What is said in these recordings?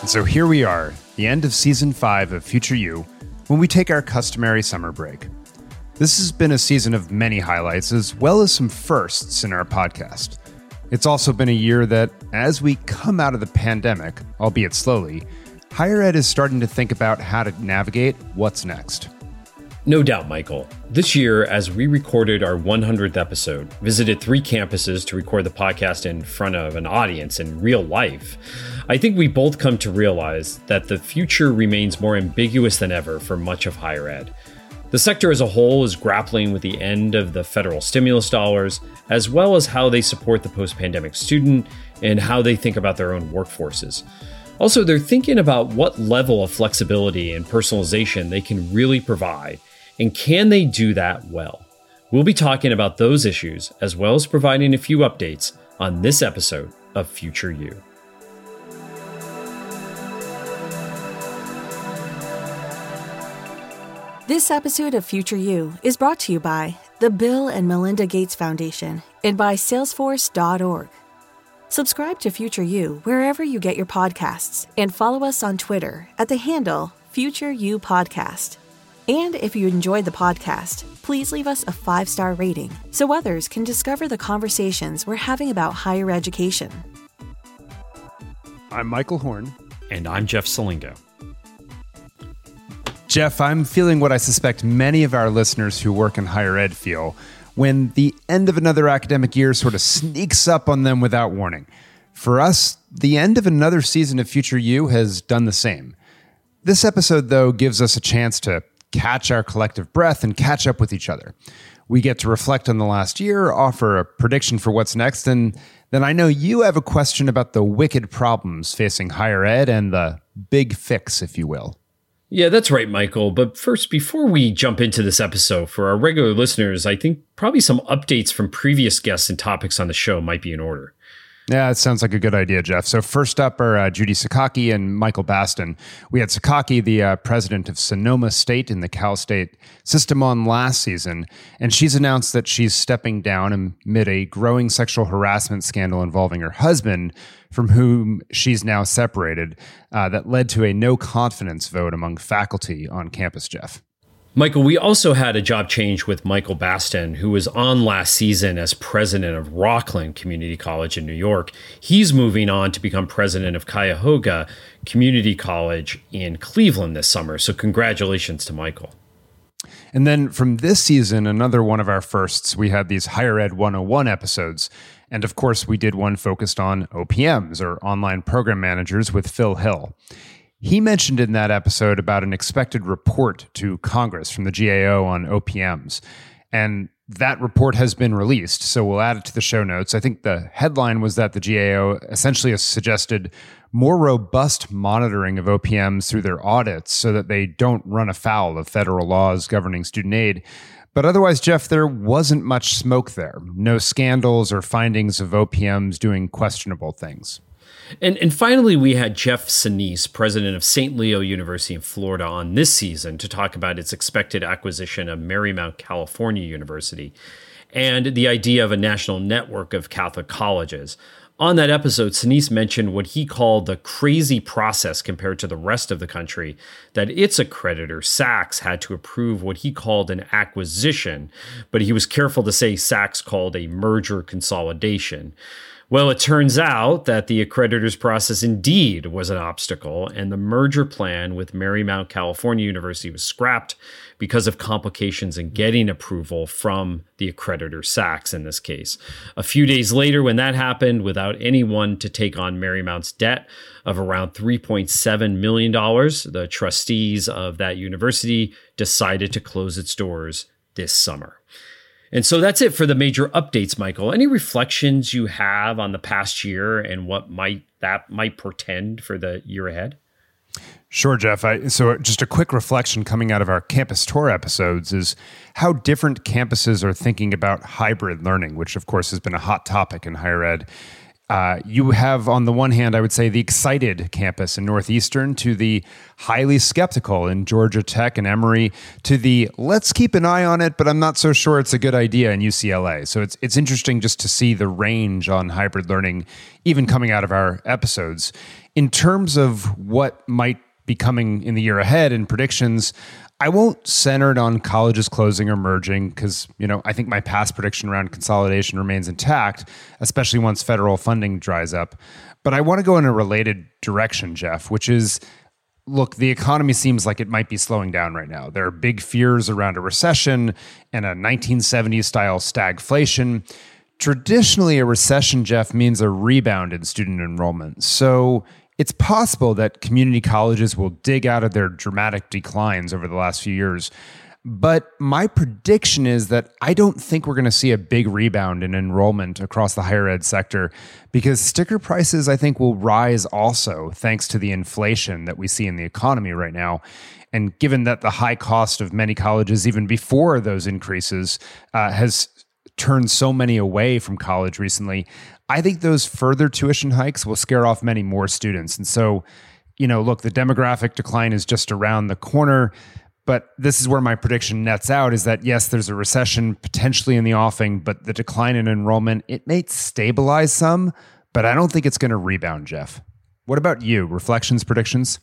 And so here we are, the end of season five of Future U, when we take our customary summer break. This has been a season of many highlights as well as some firsts in our podcast. It's also been a year that, as we come out of the pandemic, albeit slowly, higher ed is starting to think about how to navigate what's next. No doubt, Michael. This year, as we recorded our 100th episode, visited three campuses to record the podcast in front of an audience in real life, I think we both come to realize that the future remains more ambiguous than ever for much of higher ed. The sector as a whole is grappling with the end of the federal stimulus dollars, as well as how they support the post pandemic student and how they think about their own workforces. Also, they're thinking about what level of flexibility and personalization they can really provide and can they do that well? We'll be talking about those issues as well as providing a few updates on this episode of Future U. This episode of Future U is brought to you by the Bill and Melinda Gates Foundation and by Salesforce.org. Subscribe to Future U wherever you get your podcasts and follow us on Twitter at the handle Future U Podcast. And if you enjoyed the podcast, please leave us a five star rating so others can discover the conversations we're having about higher education. I'm Michael Horn. And I'm Jeff Selingo. Jeff, I'm feeling what I suspect many of our listeners who work in higher ed feel when the end of another academic year sort of sneaks up on them without warning. For us, the end of another season of Future U has done the same. This episode, though, gives us a chance to catch our collective breath and catch up with each other. We get to reflect on the last year, offer a prediction for what's next, and then I know you have a question about the wicked problems facing higher ed and the big fix, if you will. Yeah, that's right, Michael. But first, before we jump into this episode, for our regular listeners, I think probably some updates from previous guests and topics on the show might be in order. Yeah, it sounds like a good idea, Jeff. So first up are uh, Judy Sakaki and Michael Baston. We had Sakaki, the uh, president of Sonoma State in the Cal State system, on last season, and she's announced that she's stepping down amid a growing sexual harassment scandal involving her husband, from whom she's now separated, uh, that led to a no confidence vote among faculty on campus. Jeff. Michael, we also had a job change with Michael Baston, who was on last season as president of Rockland Community College in New York. He's moving on to become president of Cuyahoga Community College in Cleveland this summer. So, congratulations to Michael. And then from this season, another one of our firsts, we had these Higher Ed 101 episodes. And of course, we did one focused on OPMs or online program managers with Phil Hill. He mentioned in that episode about an expected report to Congress from the GAO on OPMs. And that report has been released, so we'll add it to the show notes. I think the headline was that the GAO essentially suggested more robust monitoring of OPMs through their audits so that they don't run afoul of federal laws governing student aid. But otherwise, Jeff, there wasn't much smoke there. No scandals or findings of OPMs doing questionable things. And, and finally, we had Jeff Senese, president of St. Leo University in Florida, on this season to talk about its expected acquisition of Marymount California University and the idea of a national network of Catholic colleges. On that episode, Senese mentioned what he called the crazy process compared to the rest of the country that its accreditor, SACS, had to approve what he called an acquisition, but he was careful to say SACS called a merger consolidation. Well, it turns out that the accreditor's process indeed was an obstacle, and the merger plan with Marymount California University was scrapped because of complications in getting approval from the accreditor, SACS in this case. A few days later, when that happened, without anyone to take on Marymount's debt of around $3.7 million, the trustees of that university decided to close its doors this summer. And so that's it for the major updates, Michael. Any reflections you have on the past year and what might that might portend for the year ahead? Sure, Jeff. I, so, just a quick reflection coming out of our campus tour episodes is how different campuses are thinking about hybrid learning, which, of course, has been a hot topic in higher ed. Uh, you have, on the one hand, I would say, the excited campus in Northeastern, to the highly skeptical in Georgia Tech and Emory, to the let's keep an eye on it, but I'm not so sure it's a good idea in UCLA. So it's it's interesting just to see the range on hybrid learning, even coming out of our episodes. In terms of what might be coming in the year ahead and predictions, I won't center it on colleges closing or merging because, you know, I think my past prediction around consolidation remains intact, especially once federal funding dries up. But I want to go in a related direction, Jeff, which is look, the economy seems like it might be slowing down right now. There are big fears around a recession and a 1970s style stagflation. Traditionally, a recession, Jeff, means a rebound in student enrollment. So it's possible that community colleges will dig out of their dramatic declines over the last few years. But my prediction is that I don't think we're going to see a big rebound in enrollment across the higher ed sector because sticker prices, I think, will rise also thanks to the inflation that we see in the economy right now. And given that the high cost of many colleges, even before those increases, uh, has turned so many away from college recently, I think those further tuition hikes will scare off many more students. And so, you know, look, the demographic decline is just around the corner. But this is where my prediction nets out is that yes, there's a recession potentially in the offing, but the decline in enrollment, it may stabilize some, but I don't think it's going to rebound, Jeff. What about you? Reflections, predictions?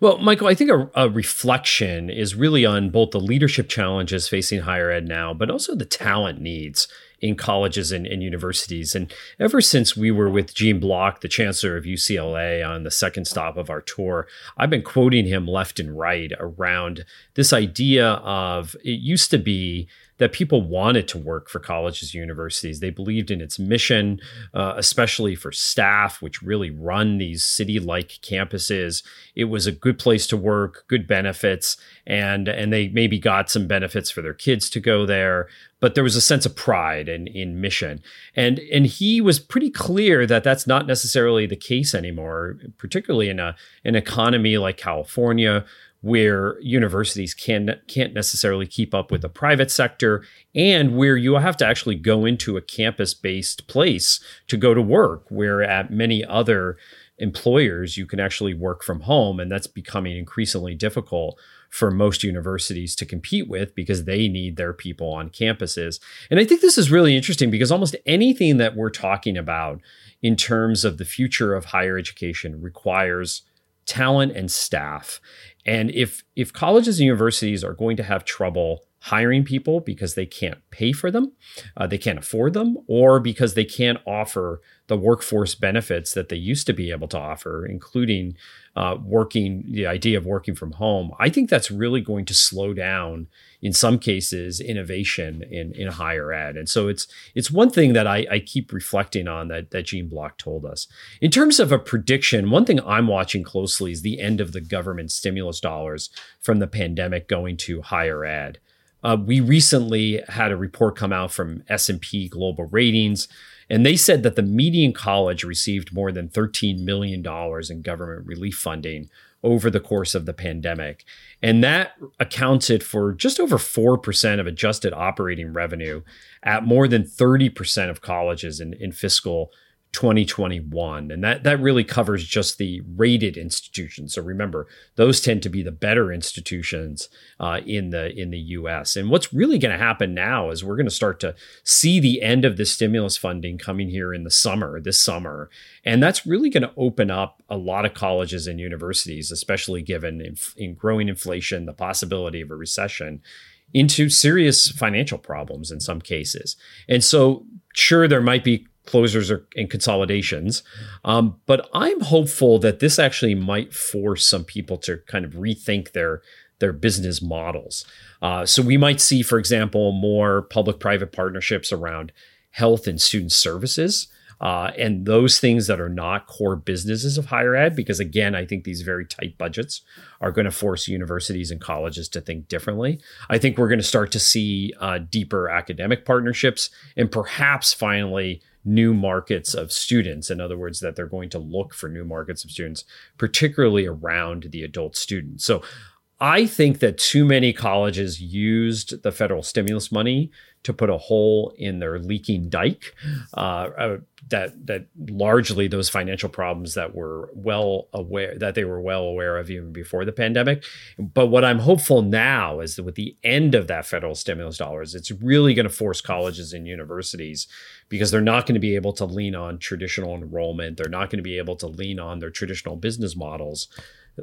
Well, Michael, I think a, a, reflection is really on both the leadership challenges facing higher ed now, but also the talent needs in colleges and, and, universities. And ever since we were with Gene Block, the chancellor of UCLA, on the second stop of our tour, I've been quoting him left and right around this idea of it used to be that people wanted to work for colleges and universities. They believed in its mission, uh, especially for staff, which really run these city like campuses. It was a good place to work, good benefits, and, and they maybe got some benefits for their kids to go there. But there was a sense of pride in, in mission. And, and he was pretty clear that that's not necessarily the case anymore, particularly in a, an economy like California, where universities can can't necessarily keep up with the private sector and where you have to actually go into a campus based place to go to work where at many other employers you can actually work from home and that's becoming increasingly difficult for most universities to compete with because they need their people on campuses. And I think this is really interesting because almost anything that we're talking about in terms of the future of higher education requires talent and staff. And if if colleges and universities are going to have trouble hiring people because they can't pay for them, uh, they can't afford them, or because they can't offer the workforce benefits that they used to be able to offer, including uh, working, the idea of working from home, I think that's really going to slow down in some cases innovation in, in higher ed. And so it's it's one thing that I, I keep reflecting on that, that Gene Block told us. In terms of a prediction, one thing I'm watching closely is the end of the government stimulus dollars from the pandemic going to higher ed. Uh, we recently had a report come out from S&P Global Ratings, and they said that the median college received more than $13 million in government relief funding over the course of the pandemic. And that accounted for just over 4% of adjusted operating revenue at more than 30% of colleges in, in fiscal 2021 and that that really covers just the rated institutions. So remember those tend to be the better institutions uh, in the in the US and what's really going to happen now is we're going to start to see the end of the stimulus funding coming here in the summer this summer. And that's really going to open up a lot of colleges and universities especially given in, in growing inflation the possibility of a recession into serious financial problems in some cases. And so sure there might be closures or, and consolidations. Um, but I'm hopeful that this actually might force some people to kind of rethink their their business models. Uh, so we might see, for example, more public-private partnerships around health and student services. Uh, and those things that are not core businesses of higher ed, because again, I think these very tight budgets are going to force universities and colleges to think differently. I think we're going to start to see uh, deeper academic partnerships and perhaps finally new markets of students. In other words, that they're going to look for new markets of students, particularly around the adult student. So I think that too many colleges used the federal stimulus money to put a hole in their leaking dike. Uh, uh, that that largely those financial problems that were well aware that they were well aware of even before the pandemic. But what I'm hopeful now is that with the end of that federal stimulus dollars, it's really going to force colleges and universities because they're not going to be able to lean on traditional enrollment. They're not going to be able to lean on their traditional business models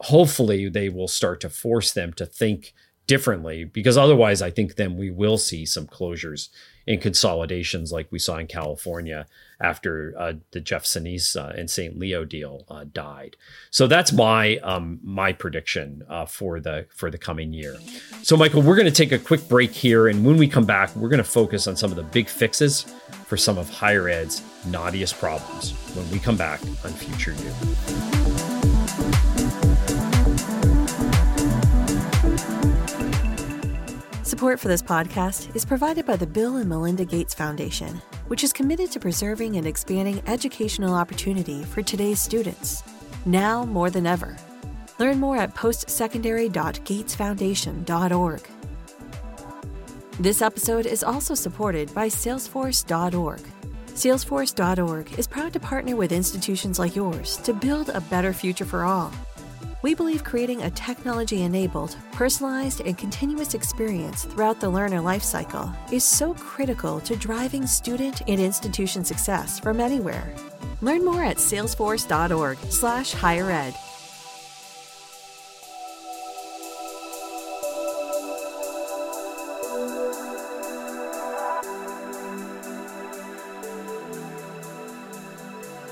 hopefully they will start to force them to think differently because otherwise I think then we will see some closures and consolidations like we saw in California after uh, the Jeff Senese uh, and St. Leo deal uh, died. So that's my um, my prediction uh, for the for the coming year. So Michael, we're going to take a quick break here, and when we come back, we're going to focus on some of the big fixes for some of higher ed's knottiest problems. When we come back on Future U. Support for this podcast is provided by the Bill and Melinda Gates Foundation, which is committed to preserving and expanding educational opportunity for today's students, now more than ever. Learn more at postsecondary.gatesfoundation.org. This episode is also supported by Salesforce.org. Salesforce.org is proud to partner with institutions like yours to build a better future for all. We believe creating a technology enabled, personalized, and continuous experience throughout the learner lifecycle is so critical to driving student and institution success from anywhere. Learn more at salesforce.org/slash higher ed.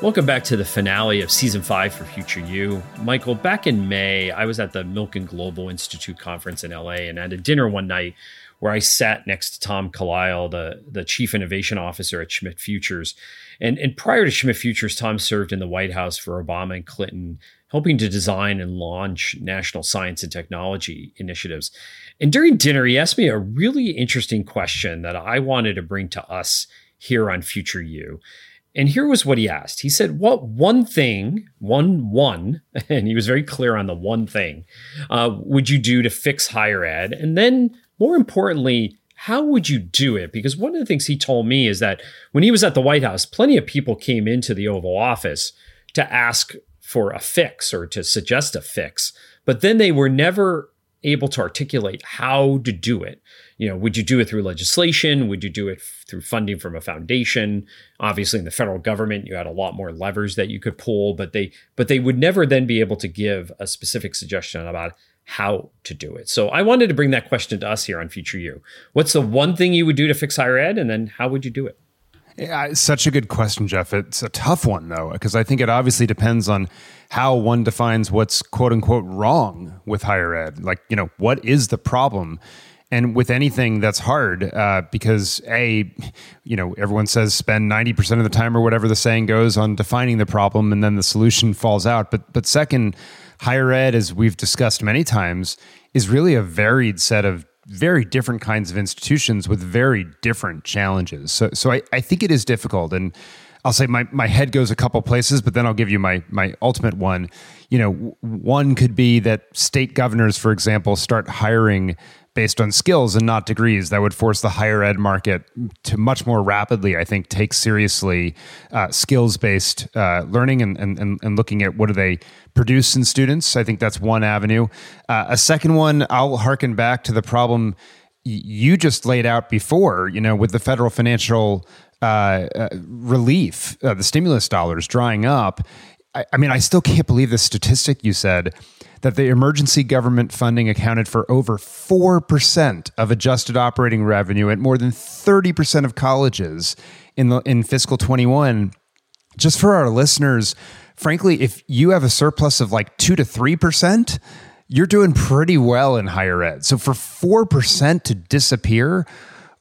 Welcome back to the finale of season five for Future U. Michael, back in May, I was at the Milken Global Institute conference in LA and at a dinner one night where I sat next to Tom Kalil, the, the chief innovation officer at Schmidt Futures. And, and prior to Schmidt Futures, Tom served in the White House for Obama and Clinton, helping to design and launch national science and technology initiatives. And during dinner, he asked me a really interesting question that I wanted to bring to us here on Future U. And here was what he asked. He said, What one thing, one, one, and he was very clear on the one thing, uh, would you do to fix higher ed? And then, more importantly, how would you do it? Because one of the things he told me is that when he was at the White House, plenty of people came into the Oval Office to ask for a fix or to suggest a fix, but then they were never able to articulate how to do it. You know, would you do it through legislation? Would you do it f- through funding from a foundation? Obviously, in the federal government, you had a lot more levers that you could pull, but they but they would never then be able to give a specific suggestion about how to do it. So I wanted to bring that question to us here on Future U. What's the one thing you would do to fix higher ed, and then how would you do it? Yeah, such a good question, Jeff. It's a tough one though, because I think it obviously depends on how one defines what's quote unquote wrong with higher ed. Like, you know, what is the problem? And with anything, that's hard uh, because a, you know, everyone says spend ninety percent of the time or whatever the saying goes on defining the problem, and then the solution falls out. But but second, higher ed, as we've discussed many times, is really a varied set of very different kinds of institutions with very different challenges. So, so I, I think it is difficult. And I'll say my, my head goes a couple places, but then I'll give you my, my ultimate one. You know, one could be that state governors, for example, start hiring based on skills and not degrees. That would force the higher ed market to much more rapidly, I think, take seriously uh, skills based uh, learning and, and, and looking at what do they produce in students. I think that's one avenue. Uh, a second one, I'll harken back to the problem you just laid out before, you know, with the federal financial uh, uh, relief, uh, the stimulus dollars drying up. I, I mean, I still can't believe the statistic you said that the emergency government funding accounted for over 4% of adjusted operating revenue at more than 30% of colleges in the in fiscal 21 just for our listeners frankly if you have a surplus of like 2 to 3% you're doing pretty well in higher ed. So for 4% to disappear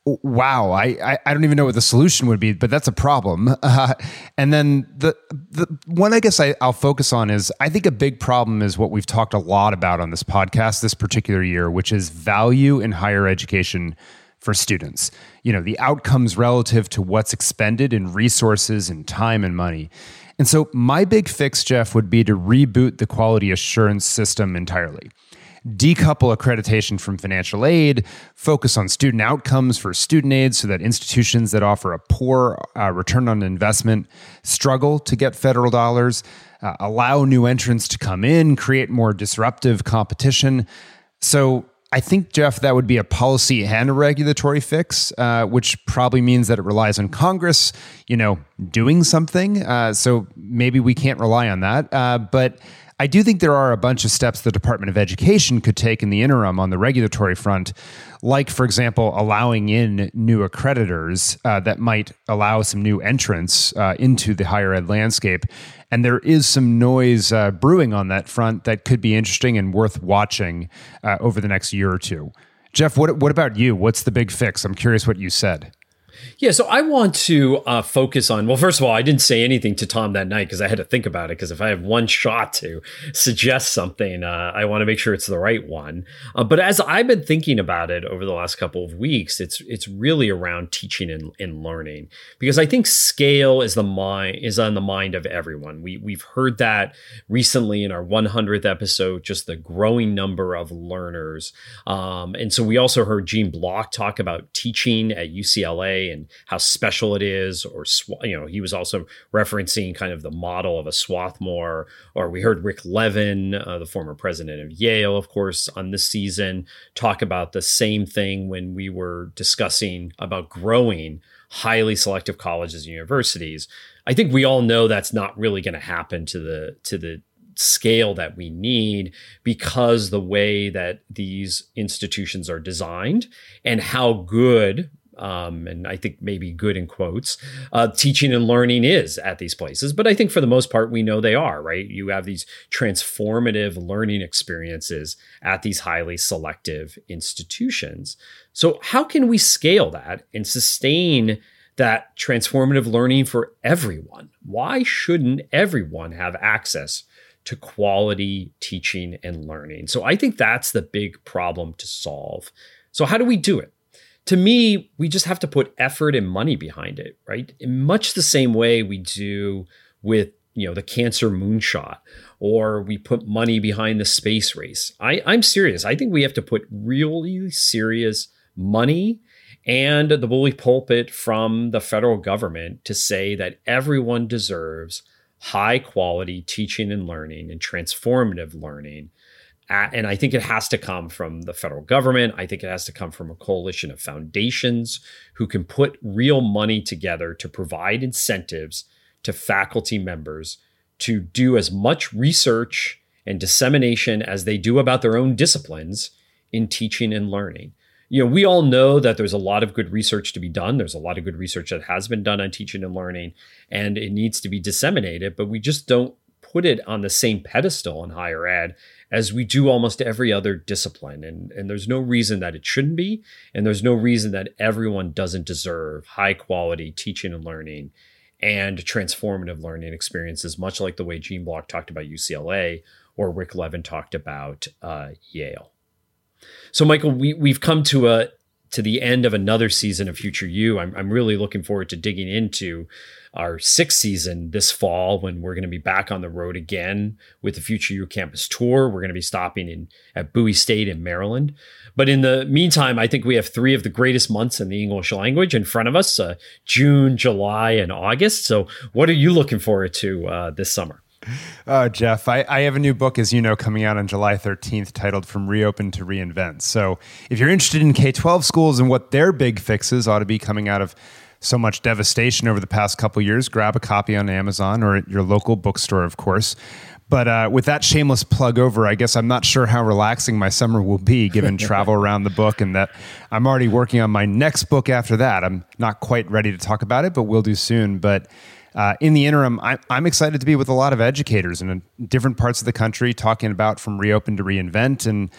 wow I, I, I don't even know what the solution would be but that's a problem. Uh, and then the the one i guess I, i'll focus on is i think a big problem is what we've talked a lot about on this podcast this particular year which is value in higher education for students. You know the outcomes relative to what's expended in resources and time and money. And so my big fix jeff would be to reboot the quality assurance system entirely decouple accreditation from financial aid, focus on student outcomes for student aid so that institutions that offer a poor uh, return on investment struggle to get federal dollars, uh, allow new entrants to come in, create more disruptive competition. So I think, Jeff, that would be a policy and a regulatory fix, uh, which probably means that it relies on Congress, you know, doing something. Uh, so maybe we can't rely on that. Uh, but I do think there are a bunch of steps the Department of Education could take in the interim on the regulatory front, like, for example, allowing in new accreditors uh, that might allow some new entrants uh, into the higher ed landscape. And there is some noise uh, brewing on that front that could be interesting and worth watching uh, over the next year or two. Jeff, what, what about you? What's the big fix? I'm curious what you said. Yeah, so I want to uh, focus on. Well, first of all, I didn't say anything to Tom that night because I had to think about it. Because if I have one shot to suggest something, uh, I want to make sure it's the right one. Uh, but as I've been thinking about it over the last couple of weeks, it's it's really around teaching and, and learning because I think scale is the mind is on the mind of everyone. We we've heard that recently in our 100th episode, just the growing number of learners, um, and so we also heard Gene Block talk about teaching at UCLA and how special it is or you know he was also referencing kind of the model of a swarthmore or we heard rick levin uh, the former president of yale of course on this season talk about the same thing when we were discussing about growing highly selective colleges and universities. I think we all know that's not really going to happen to the to the scale that we need because the way that these institutions are designed and how good um, and I think maybe good in quotes, uh, teaching and learning is at these places. But I think for the most part, we know they are, right? You have these transformative learning experiences at these highly selective institutions. So, how can we scale that and sustain that transformative learning for everyone? Why shouldn't everyone have access? to quality teaching and learning. So I think that's the big problem to solve. So, how do we do it? To me, we just have to put effort and money behind it, right? In much the same way we do with you know the cancer moonshot or we put money behind the space race I, i'm serious i think we have to put really serious money and the bully pulpit from the federal government to say that everyone deserves high quality teaching and learning and transformative learning and I think it has to come from the federal government. I think it has to come from a coalition of foundations who can put real money together to provide incentives to faculty members to do as much research and dissemination as they do about their own disciplines in teaching and learning. You know, we all know that there's a lot of good research to be done. There's a lot of good research that has been done on teaching and learning, and it needs to be disseminated, but we just don't put it on the same pedestal in higher ed as we do almost every other discipline. And, and there's no reason that it shouldn't be. And there's no reason that everyone doesn't deserve high quality teaching and learning and transformative learning experiences, much like the way Gene Block talked about UCLA or Rick Levin talked about uh, Yale. So, Michael, we, we've come to a to the end of another season of Future U. I'm, I'm really looking forward to digging into our sixth season this fall when we're going to be back on the road again with the Future U Campus Tour. We're going to be stopping in at Bowie State in Maryland. But in the meantime, I think we have three of the greatest months in the English language in front of us uh, June, July, and August. So, what are you looking forward to uh, this summer? Oh, Jeff, I, I, have a new book, as you know, coming out on July 13th titled From Reopen to Reinvent. So if you're interested in K 12 schools and what their big fixes ought to be coming out of so much devastation over the past couple years, grab a copy on Amazon or at your local bookstore, of course. But uh, with that shameless plug over, I guess I'm not sure how relaxing my summer will be given travel around the book and that I'm already working on my next book after that. I'm not quite ready to talk about it, but we'll do soon. But uh, in the interim, I, I'm excited to be with a lot of educators in different parts of the country talking about from reopen to reinvent and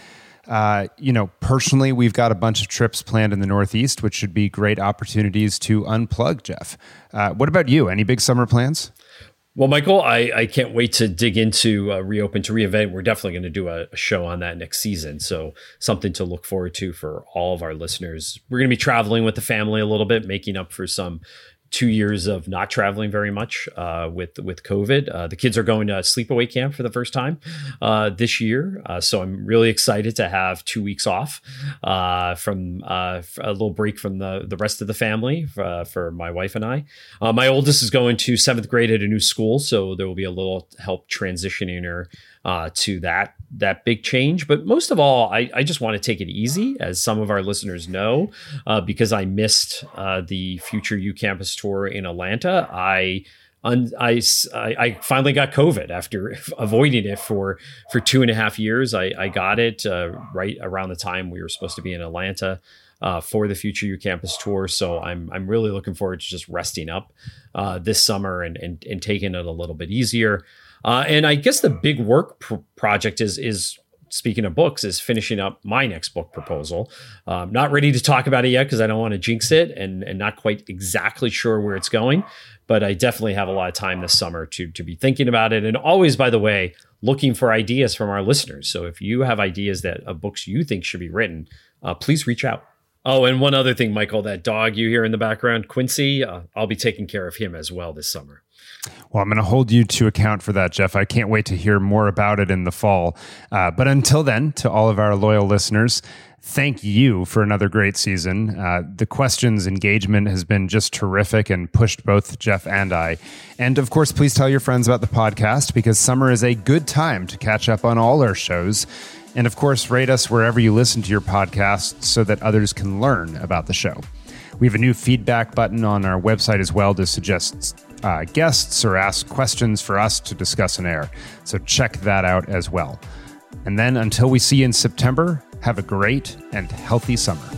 uh, you know, personally, we've got a bunch of trips planned in the Northeast, which should be great opportunities to unplug, Jeff. Uh, what about you? Any big summer plans? Well, Michael, I, I can't wait to dig into uh, Reopen to Reinvent. We're definitely going to do a, a, show on that next season. So, something to look forward to for all of our listeners. We're going to be traveling with the family a little bit, making up for some two years of not traveling very much uh, with with COVID. Uh, the kids are going to sleepaway camp for the first time uh, this year, uh, so I'm really excited to have two weeks off uh, from uh, a little break from the the rest of the family for my wife and I. my oldest is going to seventh grade at a new school, so there will be a little help transitioning her uh, to that that big change. But most of all, I, I just want to take it easy, as some of our listeners know, uh, because I missed uh, the Future U Campus tour in Atlanta. I I, I finally got COVID after avoiding it for for two and a half years. I, I got it uh, right around the time we were supposed to be in Atlanta uh, for the Future U Campus tour. So I'm I'm really looking forward to just resting up uh, this summer and, and and taking it a little bit easier. Uh, and I guess the big work pr- project is is speaking of books is finishing up my next book proposal. Um, not ready to talk about it yet because I don't want to jinx it and and not quite exactly sure where it's going. But I definitely have a lot of time this summer to to be thinking about it. And always, by the way, looking for ideas from our listeners. So if you have ideas that of books you think should be written, uh, please reach out. Oh, and one other thing, Michael, that dog you hear in the background, Quincy, uh, I'll be taking care of him as well this summer. Well, I'm going to hold you to account for that, Jeff. I can't wait to hear more about it in the fall. Uh, but until then, to all of our loyal listeners, thank you for another great season. Uh, the questions engagement has been just terrific and pushed both Jeff and I. And of course, please tell your friends about the podcast because summer is a good time to catch up on all our shows. And of course, rate us wherever you listen to your podcast so that others can learn about the show. We have a new feedback button on our website as well to suggest uh, guests or ask questions for us to discuss and air. So check that out as well. And then until we see you in September, have a great and healthy summer.